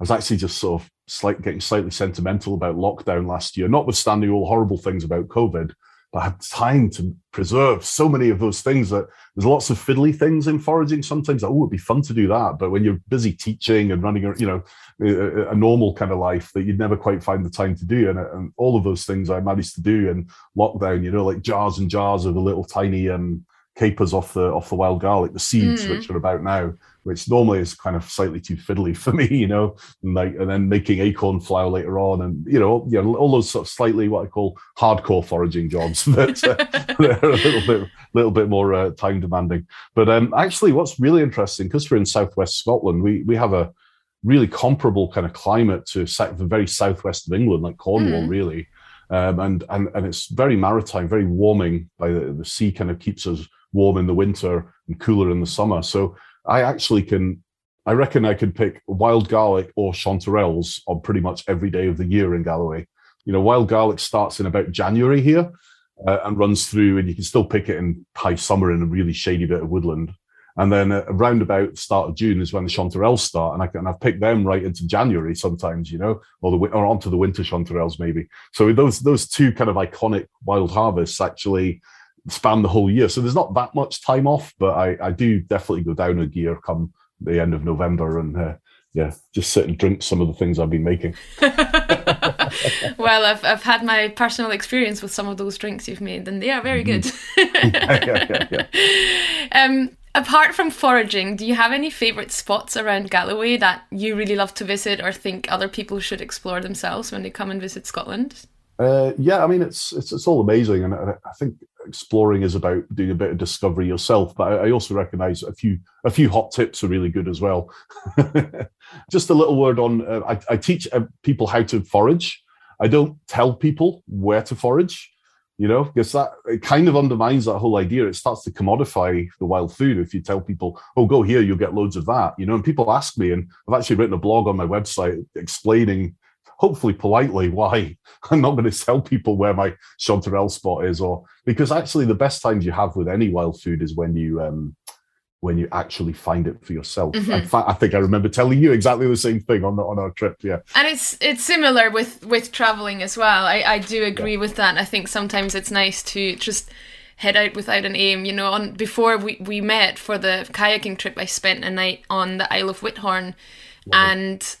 I was actually just sort of slight, getting slightly sentimental about lockdown last year, notwithstanding all horrible things about COVID. But I had time to preserve so many of those things that there's lots of fiddly things in foraging. Sometimes, oh, it'd be fun to do that. But when you're busy teaching and running, a, you know, a, a normal kind of life that you'd never quite find the time to do. And, and all of those things I managed to do in lockdown, you know, like jars and jars of the little tiny um, capers off the off the wild garlic, the seeds, Mm. which are about now, which normally is kind of slightly too fiddly for me, you know, and like and then making acorn flour later on, and you know, you know, all those sort of slightly what I call hardcore foraging jobs that uh, they're a little bit, little bit more uh, time demanding. But um, actually, what's really interesting because we're in southwest Scotland, we we have a really comparable kind of climate to the very southwest of England, like Cornwall, mm. really. Um, and and and it's very maritime, very warming. By the, the sea, kind of keeps us warm in the winter and cooler in the summer. So I actually can, I reckon I could pick wild garlic or chanterelles on pretty much every day of the year in Galloway. You know, wild garlic starts in about January here uh, and runs through, and you can still pick it in high summer in a really shady bit of woodland. And then uh, around about the start of June is when the chanterelles start, and I can I've picked them right into January sometimes, you know, or the or onto the winter chanterelles maybe. So those those two kind of iconic wild harvests actually span the whole year. So there's not that much time off, but I, I do definitely go down a gear come the end of November and uh, yeah, just sit and drink some of the things I've been making. well, I've I've had my personal experience with some of those drinks you've made, and they are very good. yeah, yeah, yeah, um, apart from foraging, do you have any favorite spots around Galloway that you really love to visit or think other people should explore themselves when they come and visit Scotland? Uh, yeah, I mean it's, it's it's all amazing, and I, I think exploring is about doing a bit of discovery yourself. But I, also recognise a few a few hot tips are really good as well. Just a little word on uh, I, I, teach uh, people how to forage. I don't tell people where to forage, you know, because that it kind of undermines that whole idea. It starts to commodify the wild food if you tell people, "Oh, go here, you'll get loads of that," you know. And people ask me, and I've actually written a blog on my website explaining hopefully politely why I'm not going to tell people where my chanterelle spot is, or because actually the best times you have with any wild food is when you um, when you actually find it for yourself. Mm-hmm. In fact, I think I remember telling you exactly the same thing on the, on our trip. Yeah, and it's it's similar with with traveling as well. I I do agree yeah. with that. I think sometimes it's nice to just head out without an aim. You know, on before we we met for the kayaking trip, I spent a night on the Isle of Whithorn, and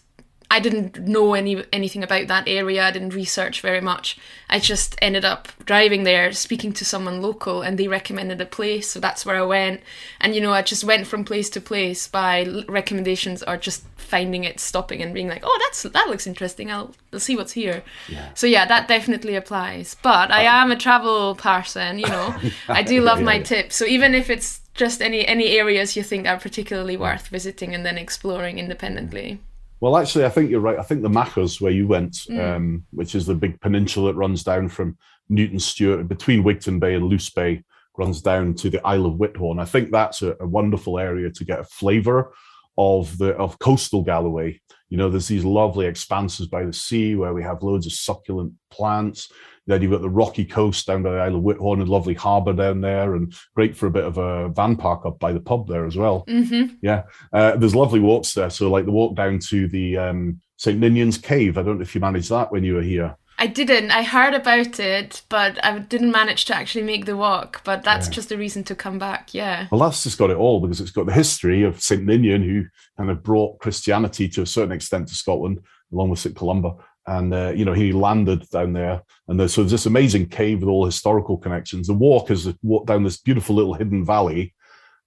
I didn't know any anything about that area. I didn't research very much. I just ended up driving there, speaking to someone local, and they recommended a place, so that's where I went. And you know, I just went from place to place by recommendations or just finding it, stopping, and being like, "Oh, that's that looks interesting. I'll, I'll see what's here." Yeah. So yeah, that definitely applies. But I oh. am a travel person. You know, I do love yeah, my tips. So even if it's just any any areas you think are particularly worth visiting and then exploring independently. Well, actually, I think you're right. I think the Machars, where you went, mm. um, which is the big peninsula that runs down from Newton Stewart between Wigtown Bay and Luce Bay, runs down to the Isle of Whithorn. I think that's a, a wonderful area to get a flavour of the of coastal Galloway. You know, there's these lovely expanses by the sea where we have loads of succulent plants. Then you've got the rocky coast down by the Isle of Whithorn, a lovely harbour down there, and great for a bit of a van park up by the pub there as well. Mm-hmm. Yeah, uh, there's lovely walks there. So, like the walk down to the um, St Ninian's Cave. I don't know if you managed that when you were here. I didn't. I heard about it, but I didn't manage to actually make the walk. But that's yeah. just a reason to come back. Yeah. Well, that's just got it all because it's got the history of St. Ninian, who kind of brought Christianity to a certain extent to Scotland, along with St. Columba and uh, you know he landed down there. And there's, so there's this amazing cave with all historical connections. The walk is walk down this beautiful little hidden valley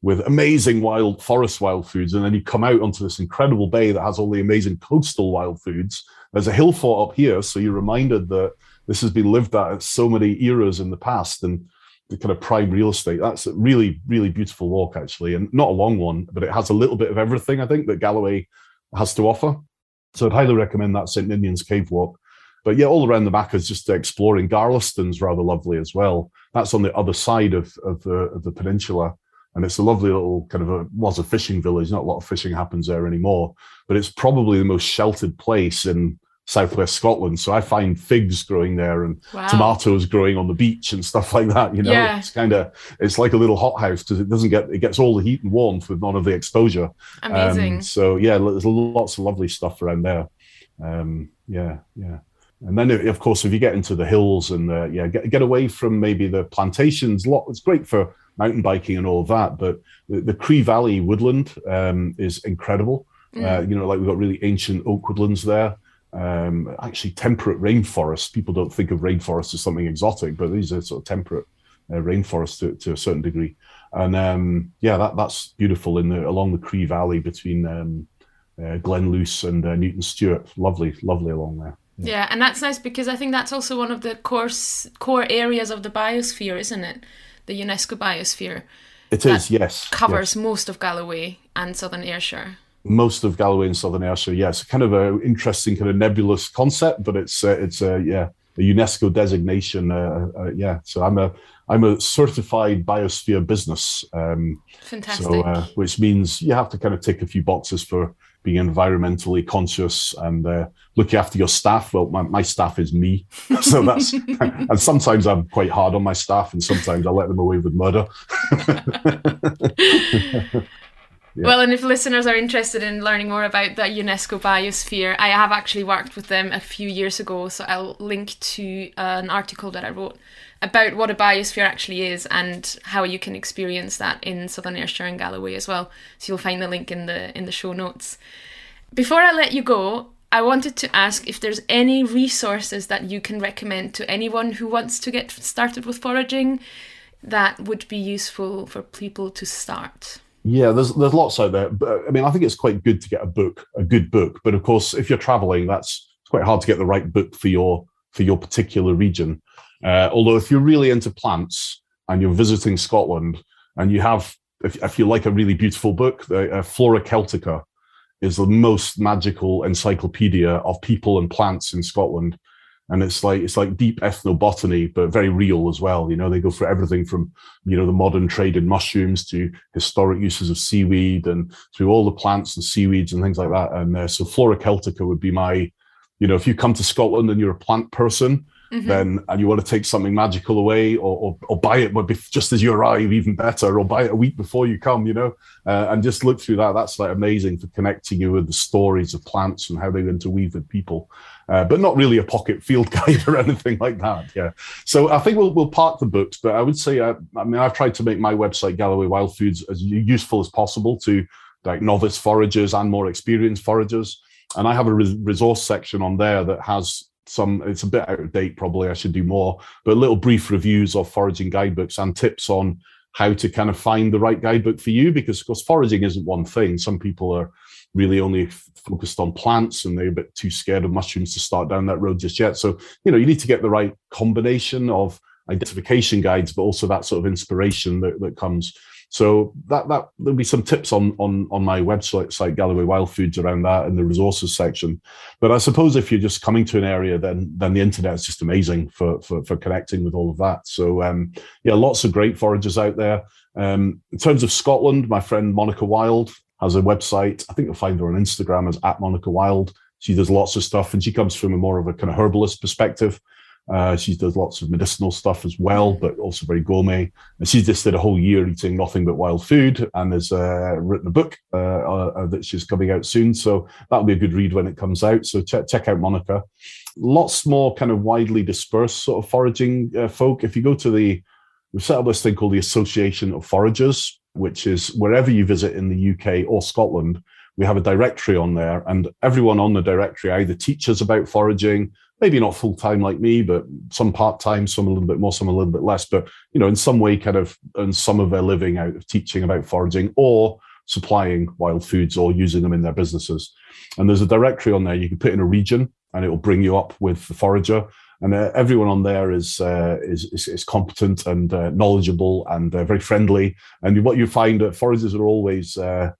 with amazing wild forest wild foods and then you come out onto this incredible bay that has all the amazing coastal wild foods there's a hill fort up here so you're reminded that this has been lived at so many eras in the past. And the kind of prime real estate that's a really really beautiful walk actually. And not a long one but it has a little bit of everything i think that galloway has to offer so I'd highly recommend that St. Ninian's Cave Walk. But yeah, all around the back is just exploring. Garlieston's rather lovely as well. That's on the other side of, of, the, of the peninsula. And it's a lovely little kind of a, was a fishing village. Not a lot of fishing happens there anymore, but it's probably the most sheltered place in southwest Scotland. So I find figs growing there and wow. tomatoes growing on the beach and stuff like that. You know, yeah. it's kind of it's like a little hothouse because it doesn't get it gets all the heat and warmth with none of the exposure. Amazing. Um, so yeah, there's lots of lovely stuff around there. Um, yeah, yeah. And then, of course, if you get into the hills and uh, yeah, get, get away from maybe the plantations, lot it's great for mountain biking and all of that. But the, the Cree Valley woodland um, is incredible. Mm. Uh, you know, like we've got really ancient oak woodlands there um, actually temperate rainforests. People don't think of rainforests as something exotic, but these are sort of temperate uh, rainforest to, to a certain degree. And um, yeah, that that's beautiful in the along the Cree Valley between um, uh, Glen Luce and uh, Newton Stewart. Lovely, lovely along there. Yeah, and that's nice because I think that's also one of the core core areas of the biosphere, isn't it? The UNESCO biosphere. It is, yes. Covers yes. most of Galloway and Southern Ayrshire. Most of Galloway and Southern Ayrshire, yes. Kind of an interesting, kind of nebulous concept, but it's uh, it's a uh, yeah a UNESCO designation. Uh, uh, yeah, so I'm a I'm a certified biosphere business. Um, Fantastic. So, uh, which means you have to kind of tick a few boxes for being environmentally conscious and uh, looking after your staff. Well, my, my staff is me, so that's and sometimes I'm quite hard on my staff, and sometimes I let them away with murder. Yeah. Well, and if listeners are interested in learning more about the UNESCO biosphere, I have actually worked with them a few years ago, so I'll link to uh, an article that I wrote about what a biosphere actually is and how you can experience that in Southern Ayrshire and Galloway as well. So you'll find the link in the in the show notes. Before I let you go, I wanted to ask if there's any resources that you can recommend to anyone who wants to get started with foraging that would be useful for people to start. Yeah, there's there's lots out there. But I mean, I think it's quite good to get a book, a good book. But of course, if you're traveling, that's it's quite hard to get the right book for your for your particular region. Uh, although, if you're really into plants and you're visiting Scotland and you have, if, if you like a really beautiful book, the uh, Flora Celtica is the most magical encyclopedia of people and plants in Scotland and it's like it's like deep ethnobotany but very real as well. You know they go for everything from you know the modern trade in mushrooms to historic uses of seaweed and through all the plants and seaweeds and things like that. And uh, so flora celtica would be my you know if you come to scotland and you're a plant person mm-hmm. then and you want to take something magical away or, or, or buy it but just as you arrive even better or buy it a week before you come you know? Uh, and just look through that. That's like amazing for connecting you with the stories of plants and how they interweave with people uh, but not really a pocket field guide or anything like that yeah. So i think we'll, we'll park the books but i would say uh, i mean i've tried to make my website galloway wild foods as useful as possible to like novice foragers and more experienced foragers. And I have a resource section on there that has some it's a bit out of date probably i should do more but little brief reviews of foraging guidebooks and tips on how to kind of find the right guidebook for you because of course foraging isn't one thing. Some people are really only focused on plants and they're a bit too scared of mushrooms to start down that road just yet so you know you need to get the right combination of identification guides but also that sort of inspiration that, that comes so that that there'll be some tips on on on my website site Galloway Wild Foods around that in the resources section. But I suppose if you're just coming to an area, then then the internet is just amazing for for, for connecting with all of that. So um, yeah, lots of great foragers out there. Um, in terms of Scotland, my friend Monica Wild has a website. I think you'll find her on Instagram as at Monica Wild. She does lots of stuff, and she comes from a more of a kind of herbalist perspective. Uh, she does lots of medicinal stuff as well, but also very gourmet. And she just did a whole year eating nothing but wild food and has uh, written a book uh, uh, that she's coming out soon. So that'll be a good read when it comes out. So check, check out Monica. Lots more kind of widely dispersed sort of foraging uh, folk. If you go to the, we've set up this thing called the Association of Foragers, which is wherever you visit in the UK or Scotland, we have a directory on there, and everyone on the directory either teaches about foraging, maybe not full time like me, but some part time, some a little bit more, some a little bit less. But you know, in some way, kind of earn some of their living out of teaching about foraging or supplying wild foods or using them in their businesses. And there's a directory on there. You can put in a region, and it will bring you up with the forager. And uh, everyone on there is, uh, is, is, is competent and uh, knowledgeable and uh, very friendly. And what you find, uh, foragers are always uh,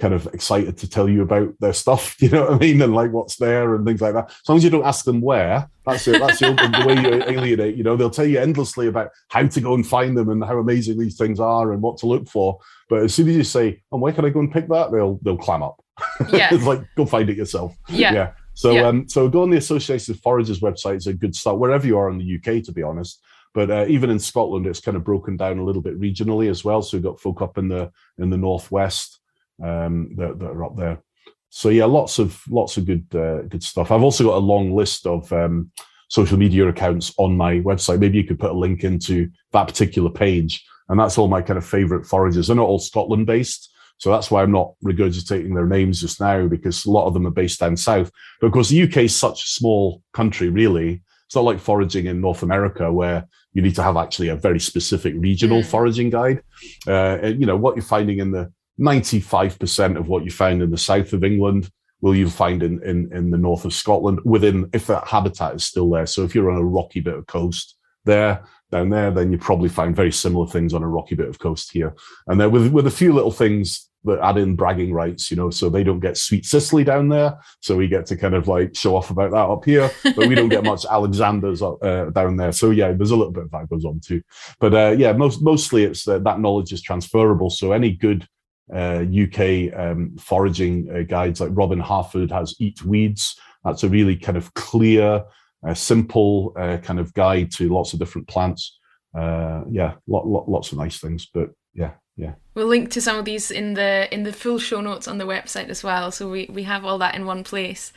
kind of excited to tell you about their stuff. You know what I mean? And like what's there and things like that. As long as you don't ask them where, that's it. That's the, the way you alienate. You know, they'll tell you endlessly about how to go and find them and how amazing these things are and what to look for. But as soon as you say, "And where can I go and pick that?" They'll they'll clam up. Yeah, it's like go find it yourself. Yeah, yeah. So yeah. um, so go on the Association of Foragers website. is a good start wherever you are in the UK, to be honest. But uh, even in Scotland, it's kind of broken down a little bit regionally as well. So we've got folk up in the in the northwest um, that, that, are up there. So yeah, lots of lots of good uh, good stuff. I've also got a long list of um, social media accounts on my website. Maybe you could put a link into that particular page, and that's all my kind of favorite foragers. They're not all Scotland based. So that's why I'm not regurgitating their names just now because a lot of them are based down south. But of course, the UK is such a small country, really. It's not like foraging in North America where you need to have actually a very specific regional Mm. foraging guide. Uh, and, you know, what you're finding in the 95% of what you find in the south of England will you find in, in, in the north of Scotland within, if that habitat is still there. So if you're on a rocky bit of coast there, down there, then you probably find very similar things on a rocky bit of coast here. And then with, with a few little things that add in bragging rights, you know, so they don't get sweet cicely down there. So we get to kind of like show off about that up here, but we don't get much Alexander's uh, down there. So yeah, there's a little bit of that goes on too. But uh, yeah, most, mostly it's uh, that knowledge is transferable. So any good uh, UK um, foraging uh, guides like Robin Harford has Eat Weeds. That's a really kind of clear, uh, simple uh, kind of guide to lots of different plants. Uh, yeah, lot, lot, lots of nice things. But yeah, yeah. We'll link to some of these in the in the full show notes on the website as well, so we, we have all that in one place.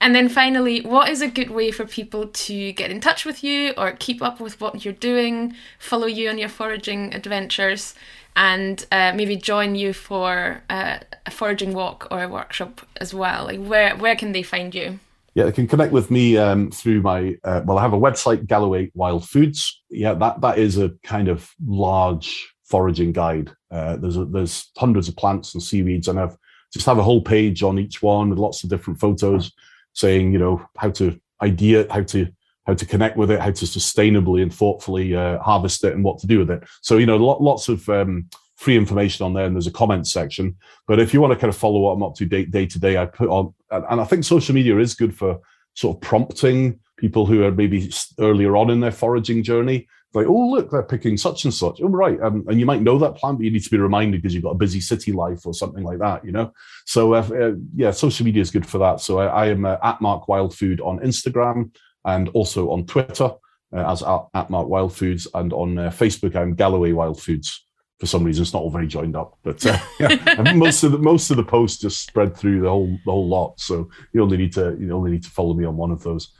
And then finally, what is a good way for people to get in touch with you or keep up with what you're doing, follow you on your foraging adventures, and uh, maybe join you for uh, a foraging walk or a workshop as well? Like where where can they find you? Yeah, they can connect with me um, through my uh, well. I have a website, Galloway Wild Foods. Yeah, that that is a kind of large foraging guide. Uh, there's a, there's hundreds of plants and seaweeds, and I've just have a whole page on each one with lots of different photos, saying you know how to idea how to how to connect with it, how to sustainably and thoughtfully uh, harvest it, and what to do with it. So you know, lo- lots of um, free information on there, and there's a comment section. But if you want to kind of follow what I'm up to day day to day, I put on, and I think social media is good for sort of prompting people who are maybe earlier on in their foraging journey. Like, oh look, they're picking such and such. Oh right, um, and you might know that plant, but you need to be reminded because you've got a busy city life or something like that. You know, so uh, uh, yeah, social media is good for that. So I, I am uh, at Mark Wild Food on Instagram and also on Twitter uh, as at, at Mark Wild Foods, and on uh, Facebook I'm Galloway Wild Foods. For some reason, it's not all very joined up, but uh, yeah, most of the most of the posts just spread through the whole the whole lot. So you only need to you only need to follow me on one of those.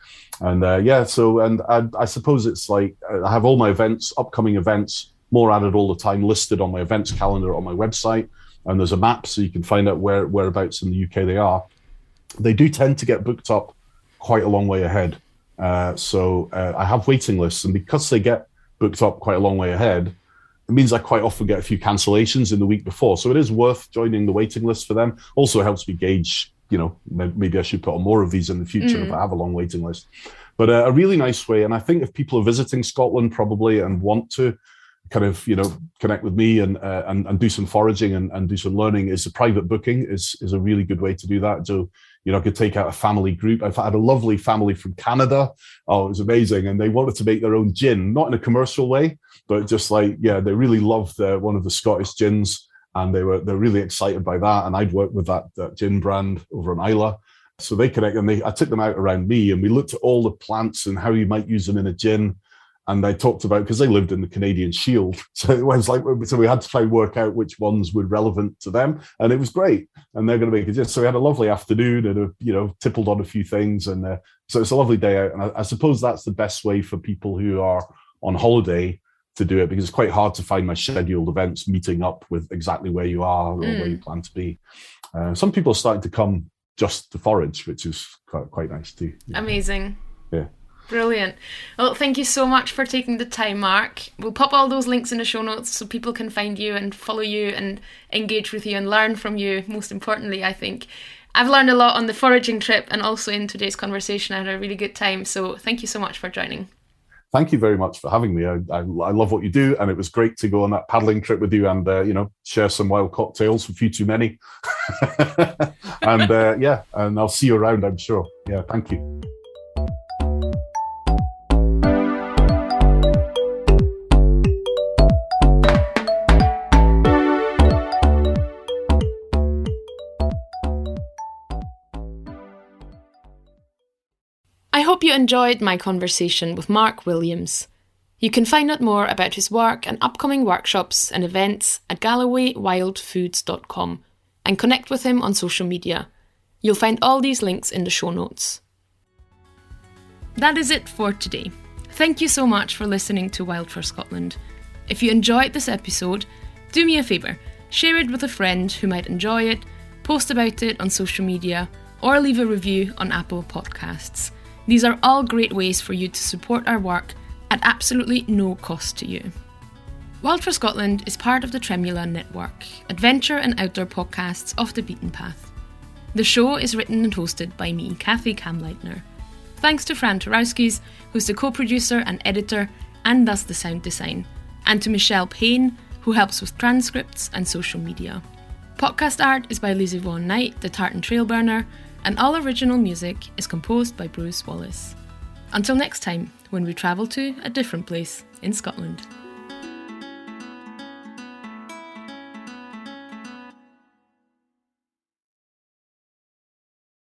And uh, yeah, so and I, I suppose it's like I have all my events, upcoming events, more added all the time, listed on my events calendar on my website, and there's a map so you can find out where whereabouts in the UK they are. They do tend to get booked up quite a long way ahead. Uh, so uh, I have waiting lists, and because they get booked up quite a long way ahead, it means I quite often get a few cancellations in the week before. So it is worth joining the waiting list for them. Also helps me gauge, you know, maybe I should put on more of these in the future if I have a long waiting list. But uh, a really nice way, and I think if people are visiting Scotland probably and want to kind of you know connect with me and uh, and, and do some foraging and, and do some learning is a private booking is is a really good way to do that so you know i could take out a family group. I've had a lovely family from canada. Oh it was amazing. And they wanted to make their own gin not in a commercial way but just like yeah they really loved uh, one of the scottish gins and they were they're really excited by that. And i'd worked with that, that gin brand over in Islay. so they connect and they i took them out around me and we looked at all the plants and how you might use them in a gin and they talked about because they lived in the Canadian Shield, so it was like so we had to try and work out which ones were relevant to them, and it was great. And they're going to make it. So we had a lovely afternoon and a, you know tippled on a few things, and uh, so it's a lovely day out. And I, I suppose that's the best way for people who are on holiday to do it because it's quite hard to find my scheduled events meeting up with exactly where you are or where you plan to be. Uh, some people are starting to come just to forage, which is quite, quite nice too. Amazing. Yeah. Brilliant. Well, thank you so much for taking the time, Mark. We'll pop all those links in the show notes so people can find you and follow you and engage with you and learn from you, most importantly, I think. I've learned a lot on the foraging trip and also in today's conversation. I had a really good time. So thank you so much for joining. thank you very much for having me. I, I, I love what you do, and it was great to go on that paddling trip with you and uh, you know share some wild cocktails, a few too many. and uh, yeah, and I'll see you around. I'm sure. Yeah, thank you. Enjoyed my conversation with Mark Williams. You can find out more about his work and upcoming workshops and events at gallowaywildfoods.com and connect with him on social media. You'll find all these links in the show notes. That is it for today. Thank you so much for listening to Wild for Scotland. If you enjoyed this episode, do me a favour share it with a friend who might enjoy it, post about it on social media, or leave a review on Apple Podcasts. These are all great ways for you to support our work at absolutely no cost to you. Wild for Scotland is part of the Tremula Network, adventure and outdoor podcasts off the beaten path. The show is written and hosted by me, Kathi Kamleitner. Thanks to Fran Tarowskis, who's the co producer and editor, and thus the sound design, and to Michelle Payne, who helps with transcripts and social media. Podcast art is by Lizzie Vaughan Knight, the Tartan Trail Burner, and all original music is composed by Bruce Wallace. Until next time, when we travel to a different place in Scotland.